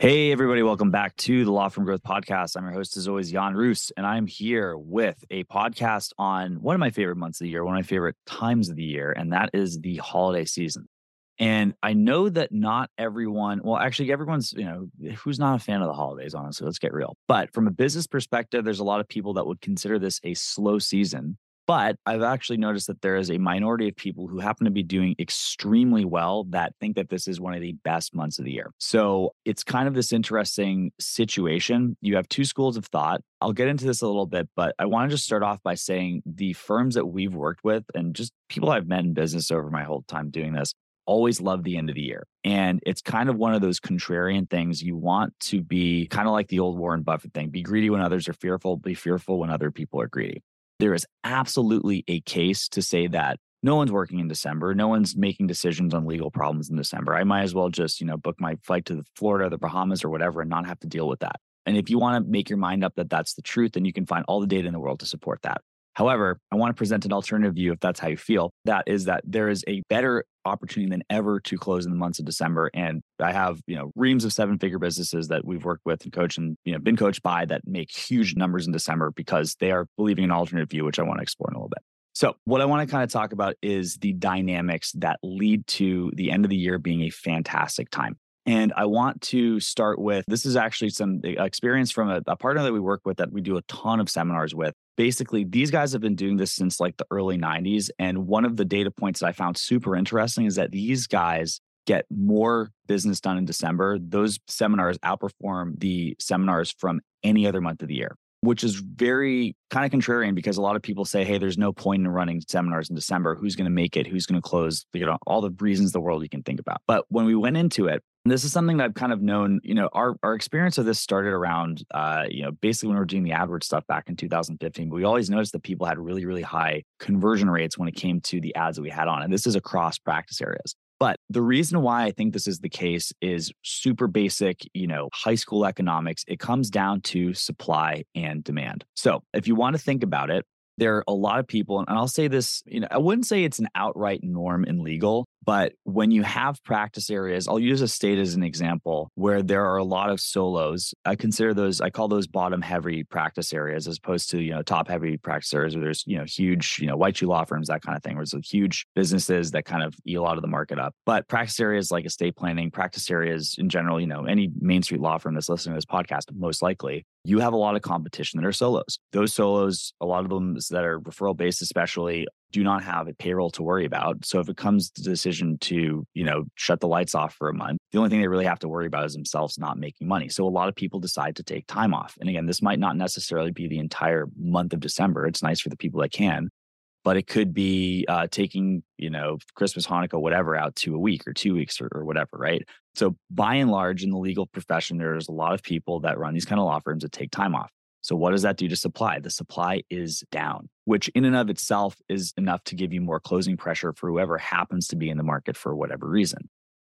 Hey, everybody, welcome back to the Law Firm Growth Podcast. I'm your host, as always, Jan Roos, and I'm here with a podcast on one of my favorite months of the year, one of my favorite times of the year, and that is the holiday season. And I know that not everyone, well, actually, everyone's, you know, who's not a fan of the holidays, honestly, let's get real. But from a business perspective, there's a lot of people that would consider this a slow season but I've actually noticed that there is a minority of people who happen to be doing extremely well that think that this is one of the best months of the year. So it's kind of this interesting situation. You have two schools of thought. I'll get into this a little bit, but I want to just start off by saying the firms that we've worked with and just people I've met in business over my whole time doing this always love the end of the year. And it's kind of one of those contrarian things. You want to be kind of like the old Warren Buffett thing be greedy when others are fearful, be fearful when other people are greedy there is absolutely a case to say that no one's working in December. No one's making decisions on legal problems in December. I might as well just, you know, book my flight to Florida or the Bahamas or whatever and not have to deal with that. And if you want to make your mind up that that's the truth, then you can find all the data in the world to support that. However, I want to present an alternative view if that's how you feel. That is that there is a better opportunity than ever to close in the months of December. And I have, you know, reams of seven figure businesses that we've worked with and coached and, you know, been coached by that make huge numbers in December because they are believing an alternative view, which I want to explore in a little bit. So, what I want to kind of talk about is the dynamics that lead to the end of the year being a fantastic time. And I want to start with this is actually some uh, experience from a, a, partner that we work with that we do a ton of seminars with. Basically, these guys have been doing this since like the early 90s. And one of the data points that I found super interesting is that these guys get more business done in December. Those seminars outperform the seminars from any other month of the year which is very kind of contrarian because a lot of people say, hey, there's no point in running seminars in December. Who's going to make it? Who's going to close? You know, all the reasons the world you can think about. But when we went into it, this is something that I've kind of known, you know, our, our experience of this started around, uh, you know, basically when we were doing the AdWords stuff back in 2015. But we always noticed that people had really, really high conversion rates when it came to the ads that we had on. And this is across practice areas. But the reason why I think this is the case is super basic, you know, high school economics. It comes down to supply and demand. So if you want to think about it, there are a lot of people, and I'll say this, you know, I wouldn't say it's an outright norm in legal, but when you have practice areas, I'll use a state as an example where there are a lot of solos. I consider those, I call those bottom heavy practice areas as opposed to, you know, top heavy practice areas where there's, you know, huge, you know, white shoe law firms, that kind of thing, where there's huge businesses that kind of eat a lot of the market up. But practice areas like estate planning, practice areas in general, you know, any Main Street law firm that's listening to this podcast, most likely, you have a lot of competition that are solos. Those solos, a lot of them that are referral based, especially, do not have a payroll to worry about. So if it comes to the decision to, you know, shut the lights off for a month, the only thing they really have to worry about is themselves not making money. So a lot of people decide to take time off. And again, this might not necessarily be the entire month of December. It's nice for the people that can, but it could be uh, taking, you know, Christmas, Hanukkah, whatever out to a week or two weeks or, or whatever, right? So by and large, in the legal profession, there's a lot of people that run these kind of law firms that take time off. So, what does that do to supply? The supply is down, which in and of itself is enough to give you more closing pressure for whoever happens to be in the market for whatever reason.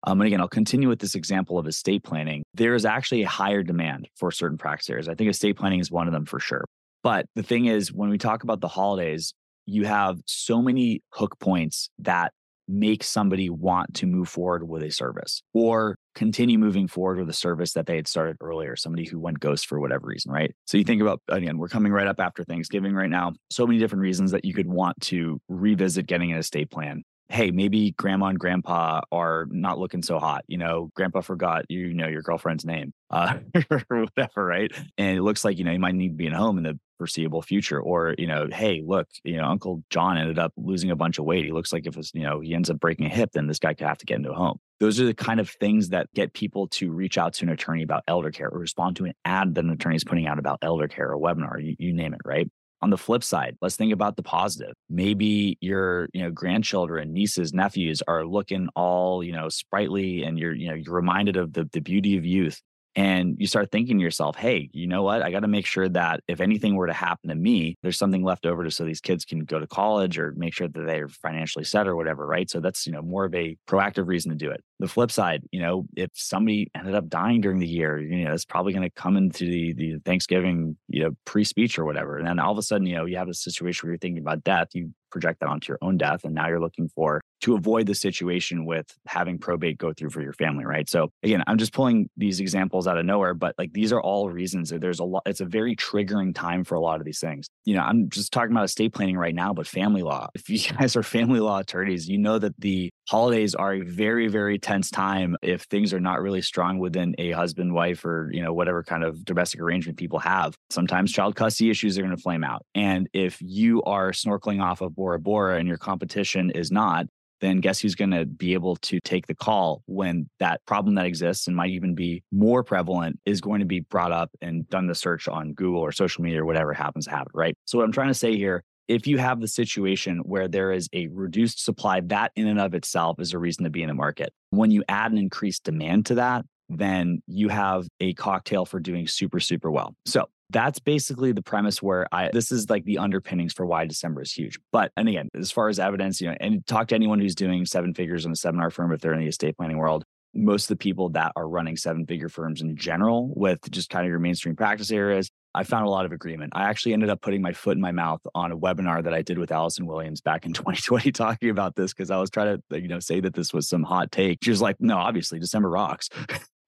Um, and again, I'll continue with this example of estate planning. There is actually a higher demand for certain practice areas. I think estate planning is one of them for sure. But the thing is, when we talk about the holidays, you have so many hook points that make somebody want to move forward with a service or continue moving forward with a service that they had started earlier, somebody who went ghost for whatever reason, right? So you think about, again, we're coming right up after Thanksgiving right now. So many different reasons that you could want to revisit getting an estate plan. Hey, maybe grandma and grandpa are not looking so hot. You know, grandpa forgot you know your girlfriend's name, uh, whatever, right? And it looks like you know you might need to be at home in the foreseeable future or you know hey look you know uncle john ended up losing a bunch of weight he looks like if it's you know he ends up breaking a hip then this guy could have to get into a home those are the kind of things that get people to reach out to an attorney about elder care or respond to an ad that an attorney is putting out about elder care or webinar you, you name it right on the flip side let's think about the positive maybe your you know grandchildren nieces nephews are looking all you know sprightly and you're you know you're reminded of the, the beauty of youth And you start thinking to yourself, hey, you know what? I got to make sure that if anything were to happen to me, there's something left over to so these kids can go to college or make sure that they're financially set or whatever, right? So that's, you know, more of a proactive reason to do it. The flip side, you know, if somebody ended up dying during the year, you know, that's probably going to come into the the Thanksgiving, you know, pre-speech or whatever. And then all of a sudden, you know, you have a situation where you're thinking about death, you project that onto your own death. And now you're looking for to avoid the situation with having probate go through for your family, right? So again, I'm just pulling these examples out of nowhere, but like these are all reasons that there's a lot, it's a very triggering time for a lot of these things. You know, I'm just talking about estate planning right now, but family law. If you guys are family law attorneys, you know that the holidays are a very, very tense time if things are not really strong within a husband, wife, or, you know, whatever kind of domestic arrangement people have. Sometimes child custody issues are going to flame out. And if you are snorkeling off of Bora Bora and your competition is not, then guess who's going to be able to take the call when that problem that exists and might even be more prevalent is going to be brought up and done the search on Google or social media or whatever happens to happen, right? So, what I'm trying to say here if you have the situation where there is a reduced supply, that in and of itself is a reason to be in the market. When you add an increased demand to that, then you have a cocktail for doing super, super well. So that's basically the premise where I this is like the underpinnings for why December is huge. But and again, as far as evidence, you know, and talk to anyone who's doing seven figures in a seminar firm if they're in the estate planning world. Most of the people that are running seven figure firms in general with just kind of your mainstream practice areas, I found a lot of agreement. I actually ended up putting my foot in my mouth on a webinar that I did with Allison Williams back in 2020 talking about this because I was trying to, you know, say that this was some hot take. She was like, no, obviously December rocks.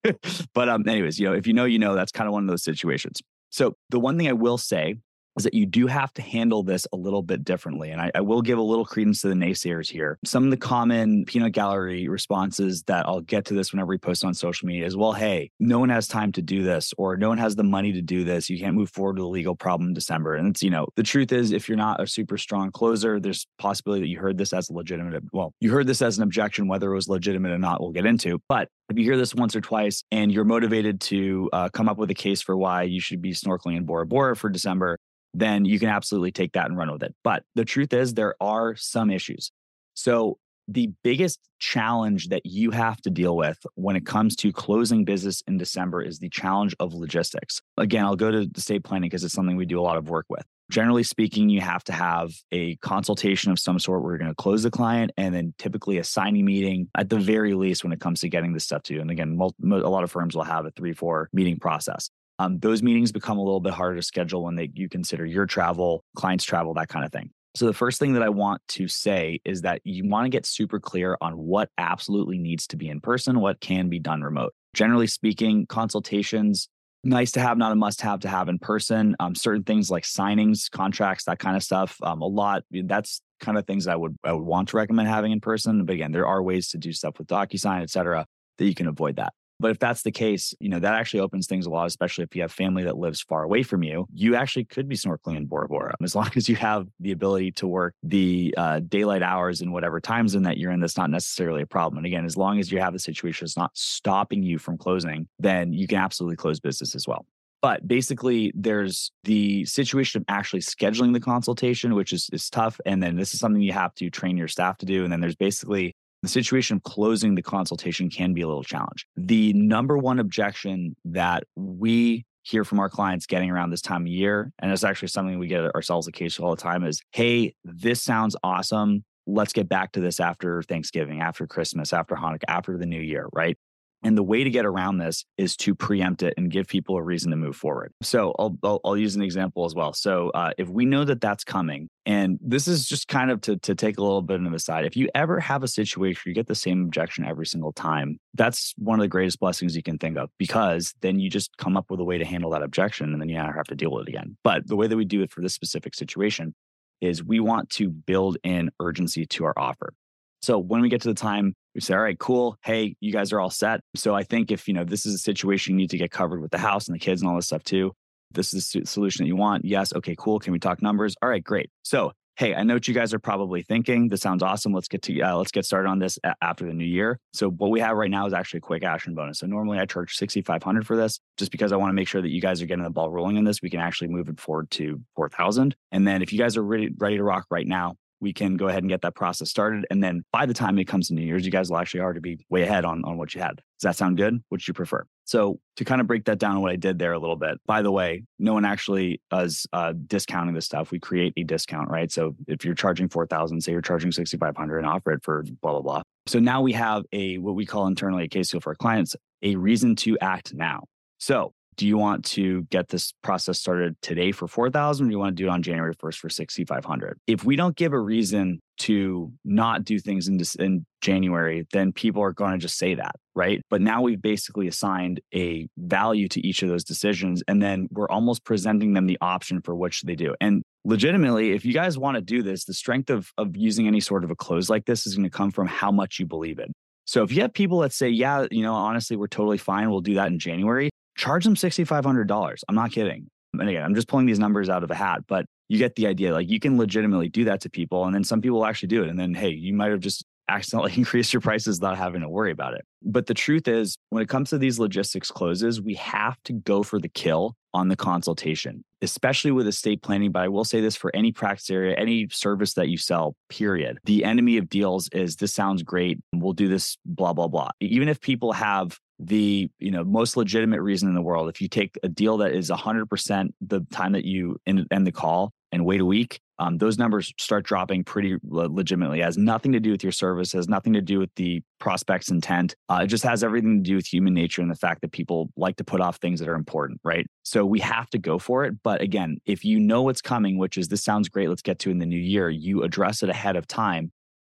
but um, anyways, you know, if you know, you know, that's kind of one of those situations. So the one thing I will say is that you do have to handle this a little bit differently. And I, I, will give a little credence to the naysayers here. Some of the common peanut gallery responses that I'll get to this whenever we post on social media is, well, hey, no one has time to do this, or no one has the money to do this. You can't move forward with a legal problem in December. And it's, you know, the truth is, if you're not a super strong closer, there's possibility that you heard this as a legitimate, well, you heard this as an objection, whether it was legitimate or not, we'll get into. But if you hear this once or twice and you're motivated to uh, come up with a case for why you should be snorkeling in Bora Bora for December, then you can absolutely take that and run with it. But the truth is, there are some issues. So, the biggest challenge that you have to deal with when it comes to closing business in December is the challenge of logistics. Again, I'll go to estate planning because it's something we do a lot of work with. Generally speaking, you have to have a consultation of some sort where you're going to close the client and then typically a signing meeting at the very least when it comes to getting this stuff to you. And again, a lot of firms will have a three, four meeting process. Um, those meetings become a little bit harder to schedule when they, you consider your travel, clients' travel, that kind of thing. So, the first thing that I want to say is that you want to get super clear on what absolutely needs to be in person, what can be done remote. Generally speaking, consultations, nice to have, not a must have to have in person. Um, certain things like signings, contracts, that kind of stuff, um, a lot. That's kind of things I would I would want to recommend having in person. But again, there are ways to do stuff with DocuSign, et cetera, that you can avoid that. But if that's the case, you know, that actually opens things a lot, especially if you have family that lives far away from you. You actually could be snorkeling in Bora Bora as long as you have the ability to work the uh, daylight hours in whatever time zone that you're in. That's not necessarily a problem. And again, as long as you have the situation that's not stopping you from closing, then you can absolutely close business as well. But basically, there's the situation of actually scheduling the consultation, which is, is tough. And then this is something you have to train your staff to do. And then there's basically the situation of closing the consultation can be a little challenge. The number one objection that we hear from our clients getting around this time of year, and it's actually something we get ourselves a case all the time, is hey, this sounds awesome. Let's get back to this after Thanksgiving, after Christmas, after Hanukkah, after the new year, right? And the way to get around this is to preempt it and give people a reason to move forward. So I'll, I'll, I'll use an example as well. So uh, if we know that that's coming, and this is just kind of to, to take a little bit of a side, if you ever have a situation you get the same objection every single time, that's one of the greatest blessings you can think of because then you just come up with a way to handle that objection and then you never have to deal with it again. But the way that we do it for this specific situation is we want to build in urgency to our offer. So when we get to the time, we say, all right, cool. Hey, you guys are all set. So I think if, you know, this is a situation you need to get covered with the house and the kids and all this stuff too, this is the solution that you want. Yes. Okay, cool. Can we talk numbers? All right, great. So, hey, I know what you guys are probably thinking. This sounds awesome. Let's get to uh, let's get started on this a- after the new year. So what we have right now is actually a quick action bonus. So normally I charge 6500 for this just because I want to make sure that you guys are getting the ball rolling in this. We can actually move it forward to 4000. And then if you guys are ready ready to rock right now, we can go ahead and get that process started. And then by the time it comes to New Year's, you guys will actually already be way ahead on, on what you had. Does that sound good? Which you prefer? So to kind of break that down, what I did there a little bit. By the way, no one actually is uh, discounting this stuff. We create a discount, right? So if you're charging four thousand, say you're charging sixty five hundred, and offer it for blah blah blah. So now we have a what we call internally a case deal for our clients, a reason to act now. So do you want to get this process started today for 4000 or do you want to do it on january 1st for 6500 if we don't give a reason to not do things in, in january then people are going to just say that right? But now we've basically assigned a value to each of those decisions and then we're almost presenting them the option for which they do. And legitimately if you guys want to do this the strength of, of using any sort of a close like this is going to come from how much you believe it so if you have people that say, yeah, you know, honestly, we're totally fine, we'll do that in January, charge them $6,500. I'm not kidding. And again, I'm just pulling these numbers out of a hat, but you get the idea. Like you can legitimately do that to people. And then some people actually do it. And then, hey, you might have just accidentally increased your prices without having to worry about it. But the truth is, when it comes to these logistics closes, we have to go for the kill on the consultation, especially with estate planning. But I will say this for any practice area, any service that you sell, period. The enemy of deals is this sounds great. We'll do this, blah, blah, blah. Even if people have the you know most legitimate reason in the world. If you take a deal that is 100% the time that you end, end the call and wait a week um, those numbers start dropping pretty legitimately. It has nothing to do with your service has nothing to do with the prospect's intent. Uh, it just has everything to do with human nature and the fact that people like to put off things that are important right? So we have to go for it but again if you know what's coming which is this sounds great let's get to in the new year you address it ahead of time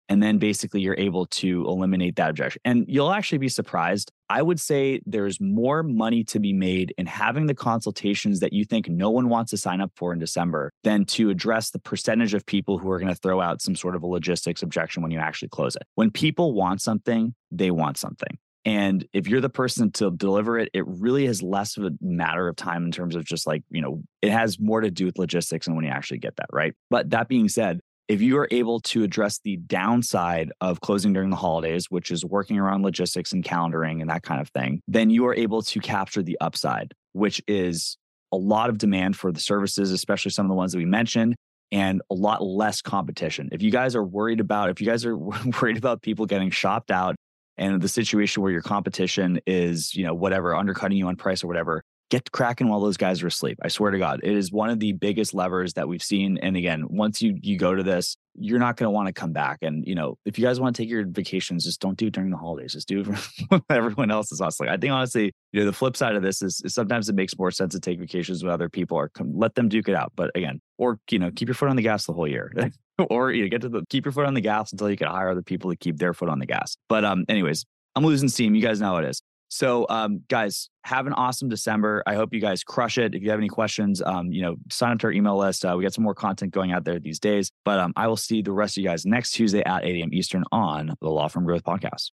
and then basically you're able to eliminate that objection. And you'll actually be surprised. I would say there's more money to be made in having the consultations that you think no one wants to sign up for in December than to address the percentage of people who are going to throw out some sort of a logistics objection when you actually close it. When people want something, they want something. And if you're the person to deliver it, it really is less of a matter of time in terms of just like, you know, it has more to do with logistics and when you actually get that, right? But that being said, if you are able to address the downside of closing during the holidays, which is working around logistics and calendaring and that kind of thing, then you are able to capture the upside, which is a lot of demand for the services, especially some of the ones that we mentioned, and a lot less competition. If you guys are worried about, if you guys are worried about people getting shopped out and the situation where your competition is, you know, whatever, undercutting you on price or whatever, get cracking while those guys are asleep. I swear to God, it is one of the biggest levers that we've seen. And again, once you you go to this, you're not going to want to come back. And you know, if you guys want to take your vacations, just don't do it during the holidays. Just do it everyone else is hustling. I think honestly, you know, the flip side of this is, is sometimes it makes more sense to take vacations when other people are. Let them duke it out. But again, or you know, keep your foot on the gas the whole year. or you know, get to the keep your foot on the gas until you can hire other people to keep their foot on the gas. But um, anyways, I'm losing steam. You guys know how it is. So, um, guys, have an awesome December. I hope you guys crush it. If you have any questions, um, you know, sign up to our email list. Uh, we got some more content going out there these days. But um, I will see the rest of you guys next Tuesday at 8 a.m. Eastern on the Law Firm Growth Podcast.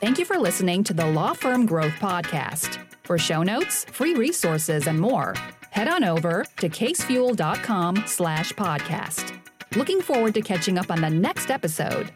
Thank you for listening to the Law Firm Growth Podcast. For show notes, free resources, and more, head on over to casefuel.com slash podcast. Looking forward to catching up on the next episode.